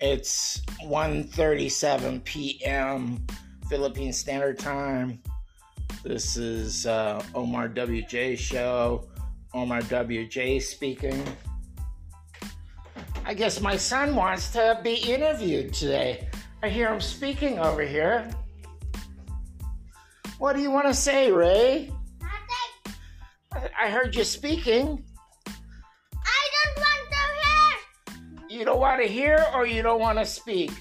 It's 1:37 p.m. Philippine Standard Time. This is uh, Omar WJ show. Omar WJ speaking. I guess my son wants to be interviewed today. I hear him speaking over here. What do you want to say, Ray? Nothing. I heard you speaking. Want to hear or you don't want to speak?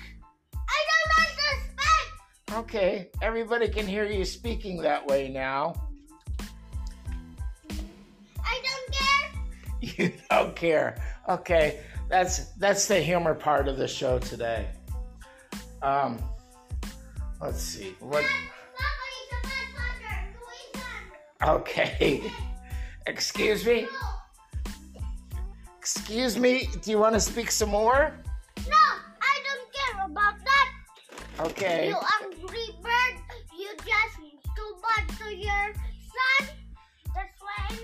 I don't want to speak. Okay, everybody can hear you speaking that way now. I don't care. You don't care. Okay, that's that's the humor part of the show today. Um, let's see. What? Somebody's a bad father. Okay. Excuse me. Excuse me. Do you want to speak some more? No, I don't care about that. Okay. You angry bird. You just too bad to your son. That's why I'm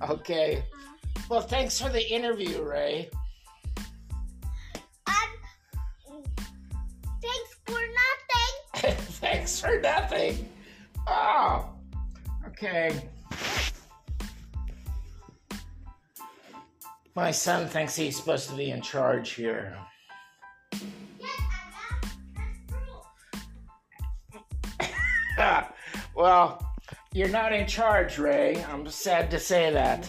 mad. Okay. Well, thanks for the interview, Ray. And thanks for nothing. thanks for nothing. Oh. Okay. My son thinks he's supposed to be in charge here. Well, you're not in charge, Ray. I'm sad to say that.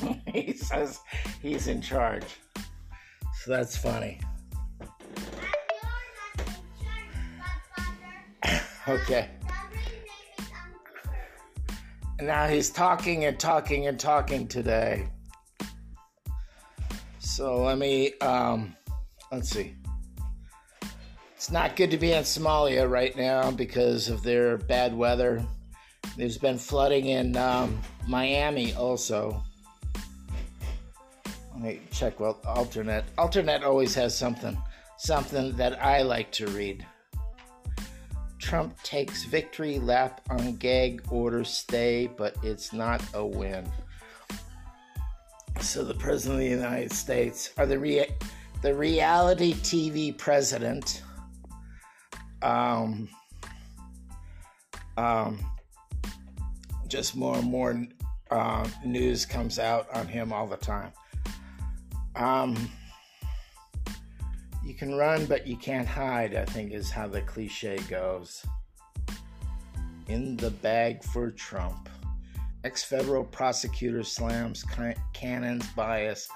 He says he's in charge. So that's funny. Okay. Now he's talking and talking and talking today. So let me um let's see. It's not good to be in Somalia right now because of their bad weather. There's been flooding in um, Miami also. Let me check well AlterNet. AlterNet always has something something that I like to read. Trump takes victory lap on gag order stay, but it's not a win. So the president of the United States, or the rea- the reality TV president, um, um, just more and more uh, news comes out on him all the time. Um, you can run, but you can't hide, I think is how the cliche goes. In the bag for Trump. Ex federal prosecutor slams Cannon's bias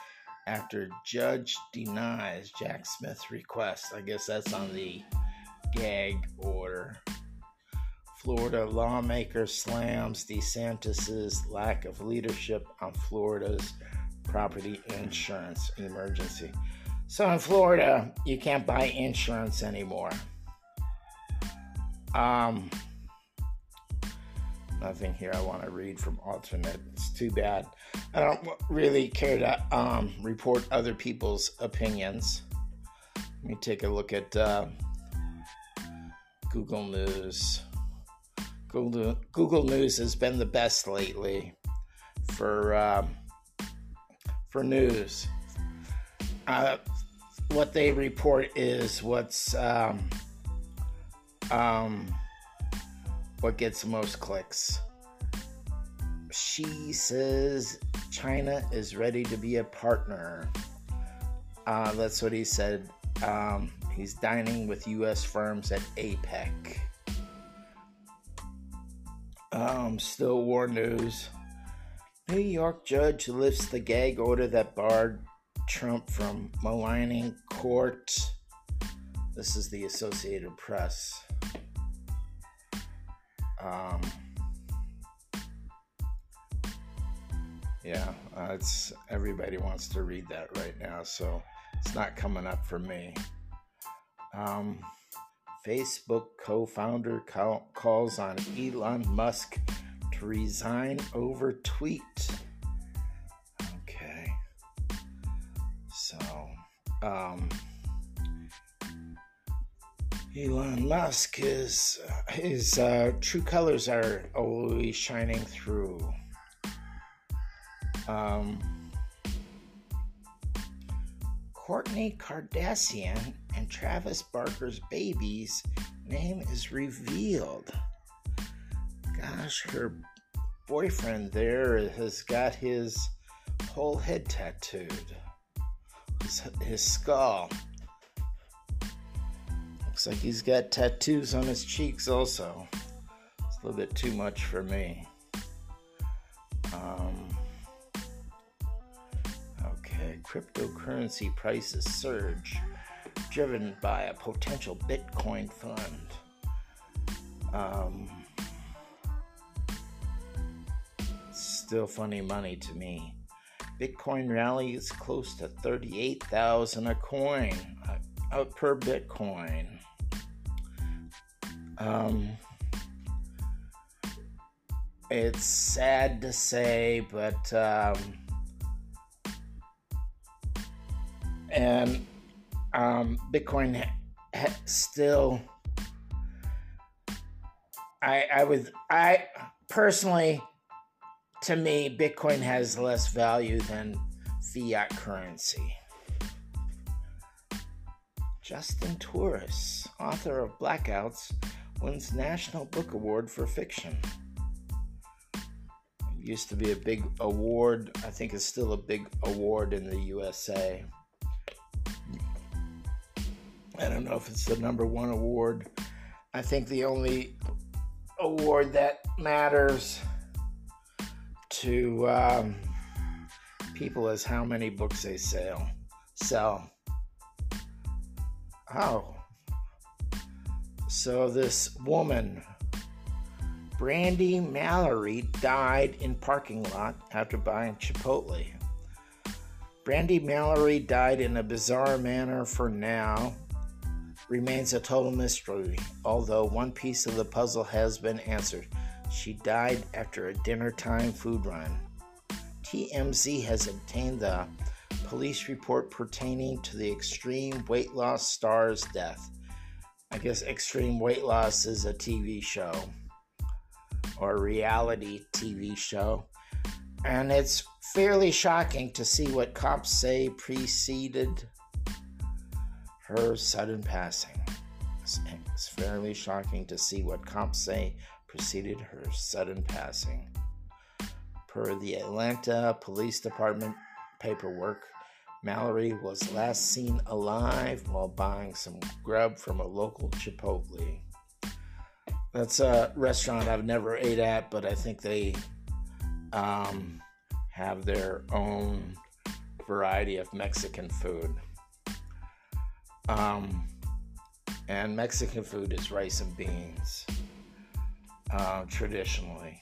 after judge denies Jack Smith's request. I guess that's on the gag order. Florida lawmaker slams DeSantis' lack of leadership on Florida's property insurance emergency. So in Florida, you can't buy insurance anymore. Um, nothing here I want to read from AlterNet. It's too bad. I don't really care to um, report other people's opinions. Let me take a look at uh, Google News. Google, Google News has been the best lately for um, for news. Uh, what they report is what's um, um, what gets the most clicks. Xi says China is ready to be a partner. Uh, that's what he said. Um, he's dining with U.S. firms at APEC. Um, still war news. New York judge lifts the gag order that barred Trump from maligning court. This is the Associated Press. Um, yeah, uh, it's everybody wants to read that right now, so it's not coming up for me. Um, Facebook co-founder call, calls on Elon Musk to resign over tweet. Um, Elon Musk is his uh, true colors are always shining through. Um, Kourtney Kardashian and Travis Barker's baby's name is revealed. Gosh, her boyfriend there has got his whole head tattooed, his, skull. Looks like he's got tattoos on his cheeks also. It's a little bit too much for me. Um, okay, cryptocurrency prices surge, driven by a potential Bitcoin fund. Um, still funny money to me. Bitcoin rally is close to 38,000 a coin uh, per Bitcoin. Um, it's sad to say, but um, and um, Bitcoin ha- ha- still. I I would I personally, to me, Bitcoin has less value than fiat currency. Justin Torres, author of Blackouts, wins National Book Award for fiction It used to be a big award. I think it's still a big award in the USA. I don't know if it's the number one award. I think the only award that matters to um, people is how many books they sell. Sell. Oh. So this woman Brandi Mallory died in parking lot after buying Chipotle. Brandi Mallory died in a bizarre manner for now. Remains a total mystery, although one piece of the puzzle has been answered. She died after a dinner time food run. TMZ has obtained the police report pertaining to the extreme weight loss star's death. I guess Extreme Weight Loss is a TV show or reality TV show. And it's fairly shocking to see what cops say preceded her sudden passing. It's fairly shocking to see what cops say preceded her sudden passing. Per the Atlanta Police Department paperwork, Mallory was last seen alive while buying some grub from a local Chipotle. That's a restaurant I've never ate at, but I think they um, have their own variety of Mexican food. Um, and Mexican food is rice and beans uh, traditionally.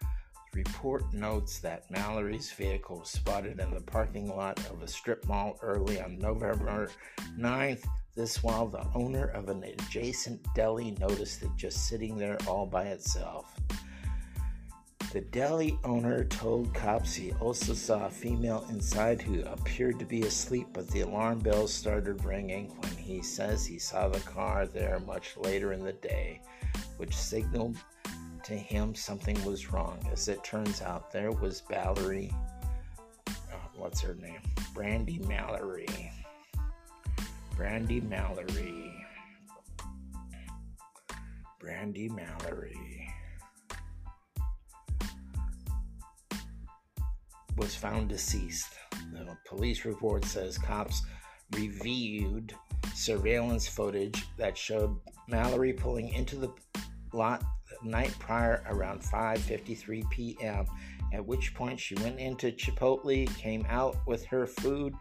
The report notes that Mallory's vehicle was spotted in the parking lot of a strip mall early on November 9th this while the owner of an adjacent deli noticed it just sitting there all by itself. The deli owner told cops he also saw a female inside who appeared to be asleep, but the alarm bells started ringing when he says he saw the car there much later in the day, which signaled to him something was wrong. As it turns out, there was Mallory. Uh, what's her name? Brandi Mallory. Brandi Mallory. Brandi Mallory was found deceased. The police report says cops reviewed surveillance footage that showed Mallory pulling into the lot the night prior around 5:53 p.m. At which point she went into Chipotle, came out with her food,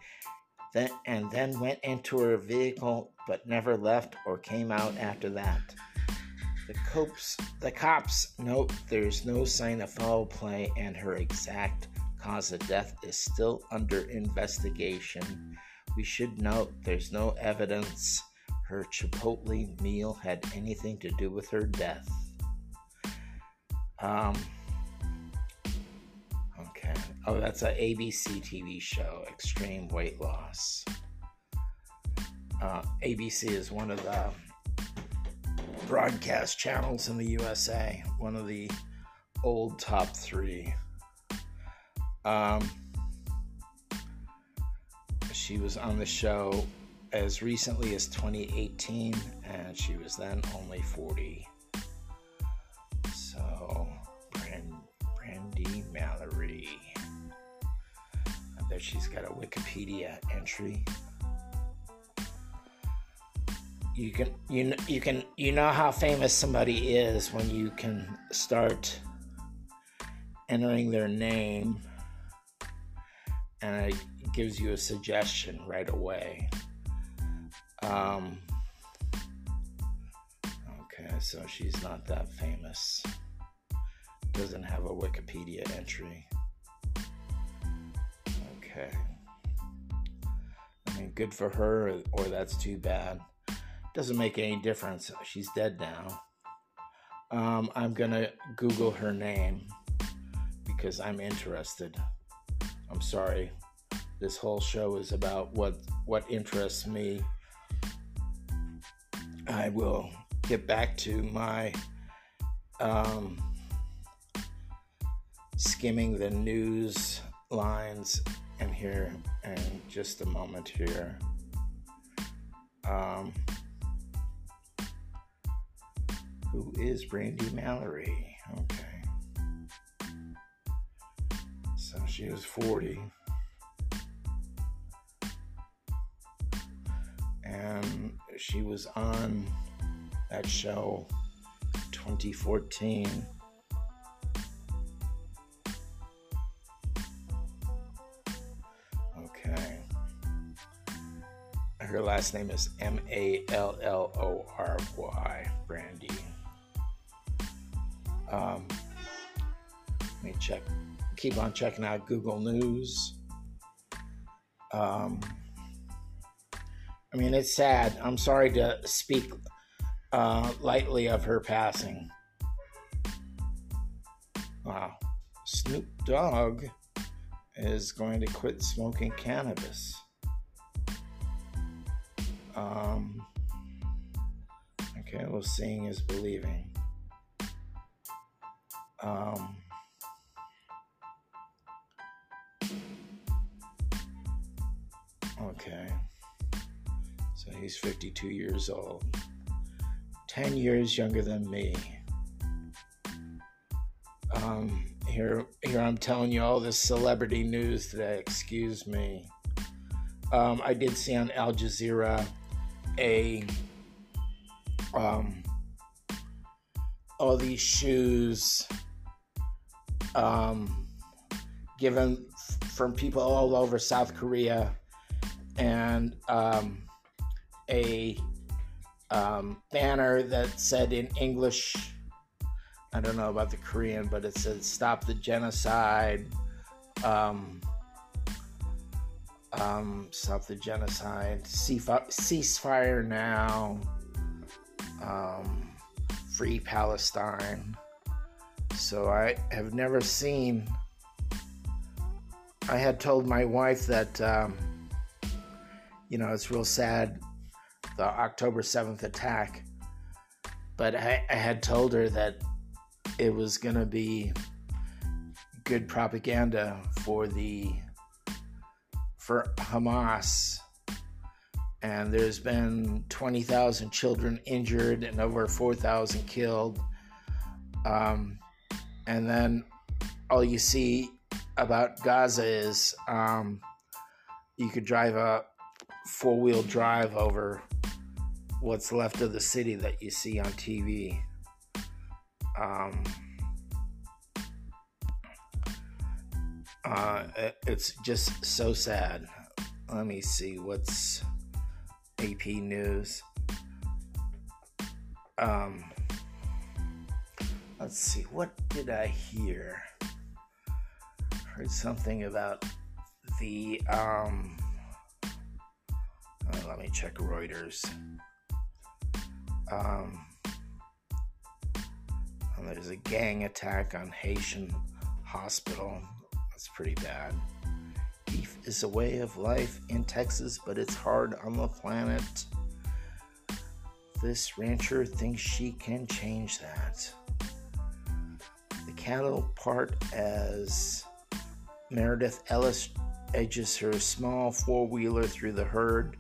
then, and then went into her vehicle but never left or came out after that. The cops, the cops note there's no sign of foul play and her exact cause of death is still under investigation. We should note there's no evidence her Chipotle meal had anything to do with her death. Um, okay. Oh, that's a ABC TV show, Extreme Weight Loss. Uh, ABC is one of the broadcast channels in the USA, one of the old top three. Um, she was on the show as recently as 2018, and she was then only 40. So, Brand, Brandi Mallory. I bet she's got a Wikipedia entry. You can you know, you can you know how famous somebody is when you can start entering their name and it gives you a suggestion right away. Um, okay, so she's not that famous. Doesn't have a Wikipedia entry. Okay. I mean, good for her, or that's too bad. Doesn't make any difference. She's dead now. Um, I'm gonna Google her name because I'm interested. I'm sorry. This whole show is about what what interests me. I will get back to my um, skimming the news lines and here in just a moment here. Um, who is Brandi Mallory? Okay. So she was 40. And she was on that show 2014. Okay. Her last name is M A L L O R Y, Brandi. Um, let me check. Keep on checking out Google News. Um, I mean, it's sad. I'm sorry to speak uh, lightly of her passing. Wow. Snoop Dogg is going to quit smoking cannabis. Um, okay, well, seeing is believing. Um, okay. So he's 52 years old. 10 years younger than me. Um, here, here I'm telling you all this celebrity news today. Excuse me. Um, I did see on Al Jazeera a um, all these shoes um, given from people all over South Korea and um, a um, banner that said in English, I don't know about the Korean, but it said "Stop the genocide." Um, um, stop the genocide. Ceasefire now. Um, free Palestine. So I have never seen. I had told my wife that, um, you know, it's real sad the October 7th attack, but I, I had told her that it was going to be good propaganda for the for Hamas and there's been 20,000 children injured and over 4,000 killed. Um, and then all you see about Gaza is um, you could drive a four wheel drive over what's left of the city that you see on TV. Um, uh, it's just so sad. Let me see what's AP News. Um, let's see, what did I hear? Heard something about the. Um, oh, let me check Reuters. Um, there's a gang attack on Haitian hospital. That's pretty bad. Beef is a way of life in Texas, but it's hard on the planet. This rancher thinks she can change that. The cattle part, as Meredith Ellis edges her small four wheeler through the herd,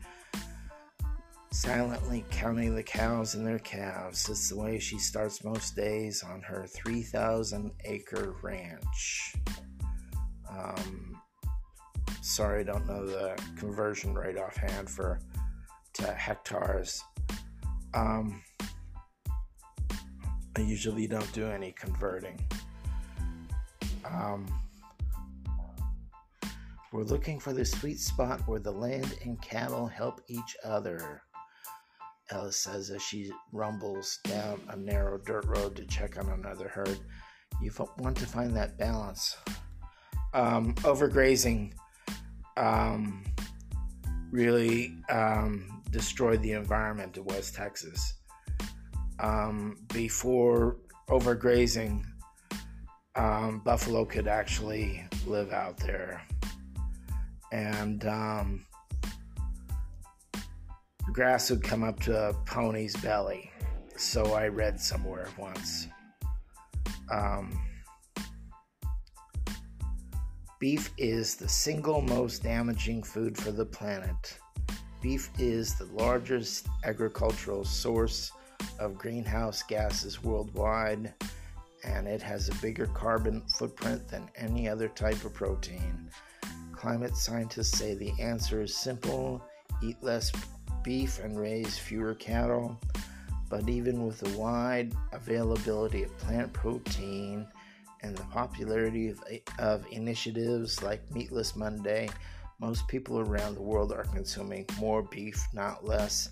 silently counting the cows and their calves. It's the way she starts most days on her 3,000 acre ranch. Um, sorry, I don't know the conversion rate offhand for to hectares. Um, I usually don't do any converting. Um, we're looking for the sweet spot where the land and cattle help each other. Ellis says as she rumbles down a narrow dirt road to check on another herd. You want to find that balance. Um, overgrazing um, really um, destroyed the environment of West Texas. Um, before overgrazing, um, buffalo could actually live out there. And um, grass would come up to a pony's belly. So I read somewhere once. Um, beef is the single most damaging food for the planet. Beef is the largest agricultural source of greenhouse gases worldwide, and it has a bigger carbon footprint than any other type of protein. Climate scientists say the answer is simple eat less beef and raise fewer cattle. But even with the wide availability of plant protein and the popularity of, of initiatives like Meatless Monday, most people around the world are consuming more beef, not less.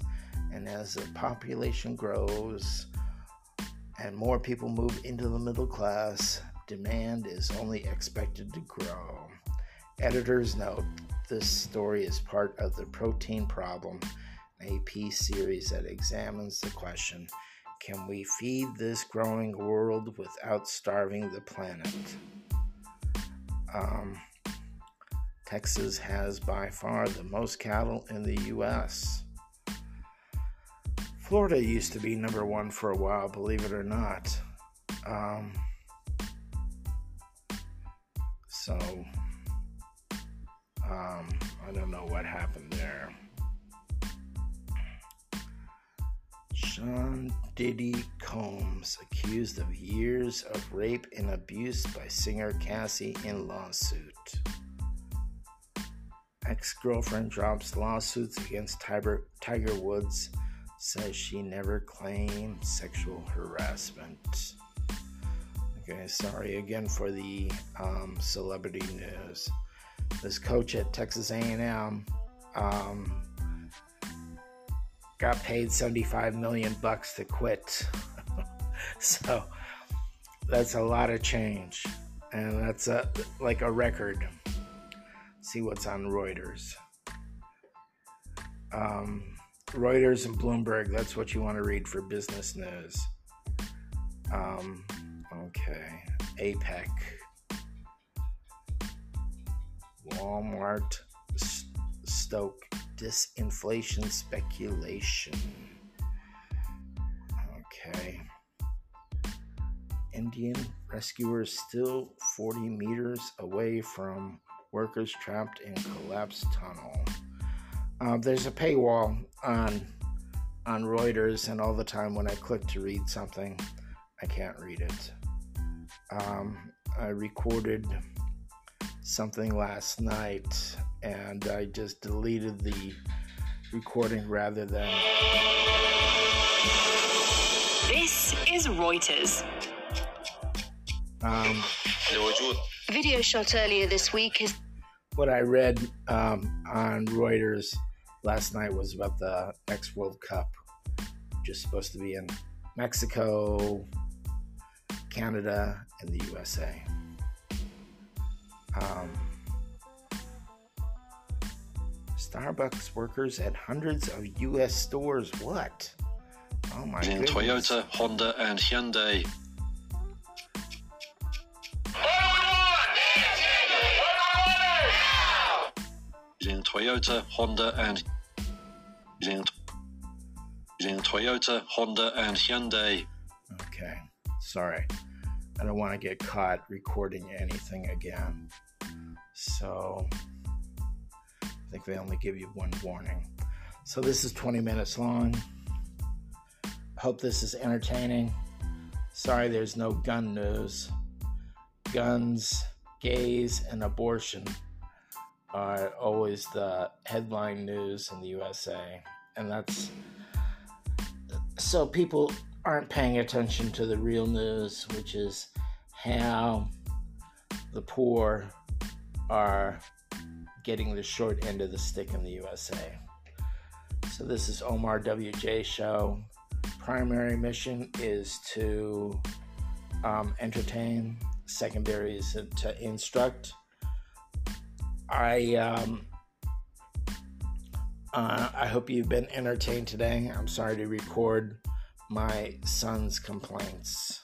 And as the population grows and more people move into the middle class, demand is only expected to grow. Editors note this story is part of the protein problem AP series that examines the question can we feed this growing world without starving the planet? Um, Texas has by far the most cattle in the U.S. Florida used to be number one for a while, believe it or not. Um, so, um, I don't know what happened there. Sean Diddy Combs accused of years of rape and abuse by singer Cassie in lawsuit. Ex girlfriend drops lawsuits against Tiger, Tiger Woods, says she never claimed sexual harassment. Okay, sorry again for the um, celebrity news. This coach at Texas A&M um, got paid 75 million bucks to quit. so that's a lot of change. And that's a, like a record. See what's on Reuters. Um, Reuters and Bloomberg, that's what you want to read for business news. Um, okay. APEC. Walmart stoke disinflation speculation. Okay. Indian rescuers still 40 meters away from workers trapped in collapsed tunnel. Uh, there's a paywall on on Reuters, and all the time when I click to read something, I can't read it. Um, I recorded something last night and I just deleted the recording rather than. This is Reuters. Um, Video shot earlier this week is. What I read um, on Reuters last night was about the next World Cup, which is supposed to be in Mexico, Canada, and the USA. Um, Starbucks workers at hundreds of U.S. stores. What? Oh my In goodness. Toyota, Honda, and Hyundai. In Toyota, Honda, and in Toyota, Honda, and Hyundai. Okay. Sorry. I don't want to get caught recording anything again. So, I think they only give you one warning. So this is 20 minutes long. Hope this is entertaining. Sorry there's no gun news. Guns, gays, and abortion are always the headline news in the USA. And that's so people aren't paying attention to the real news, which is how the poor are getting the short end of the stick in the USA. So this is Omar WJ show. Primary mission is to um, entertain. Secondary is to instruct. I um, uh, I hope you've been entertained today. I'm sorry to record my son's complaints.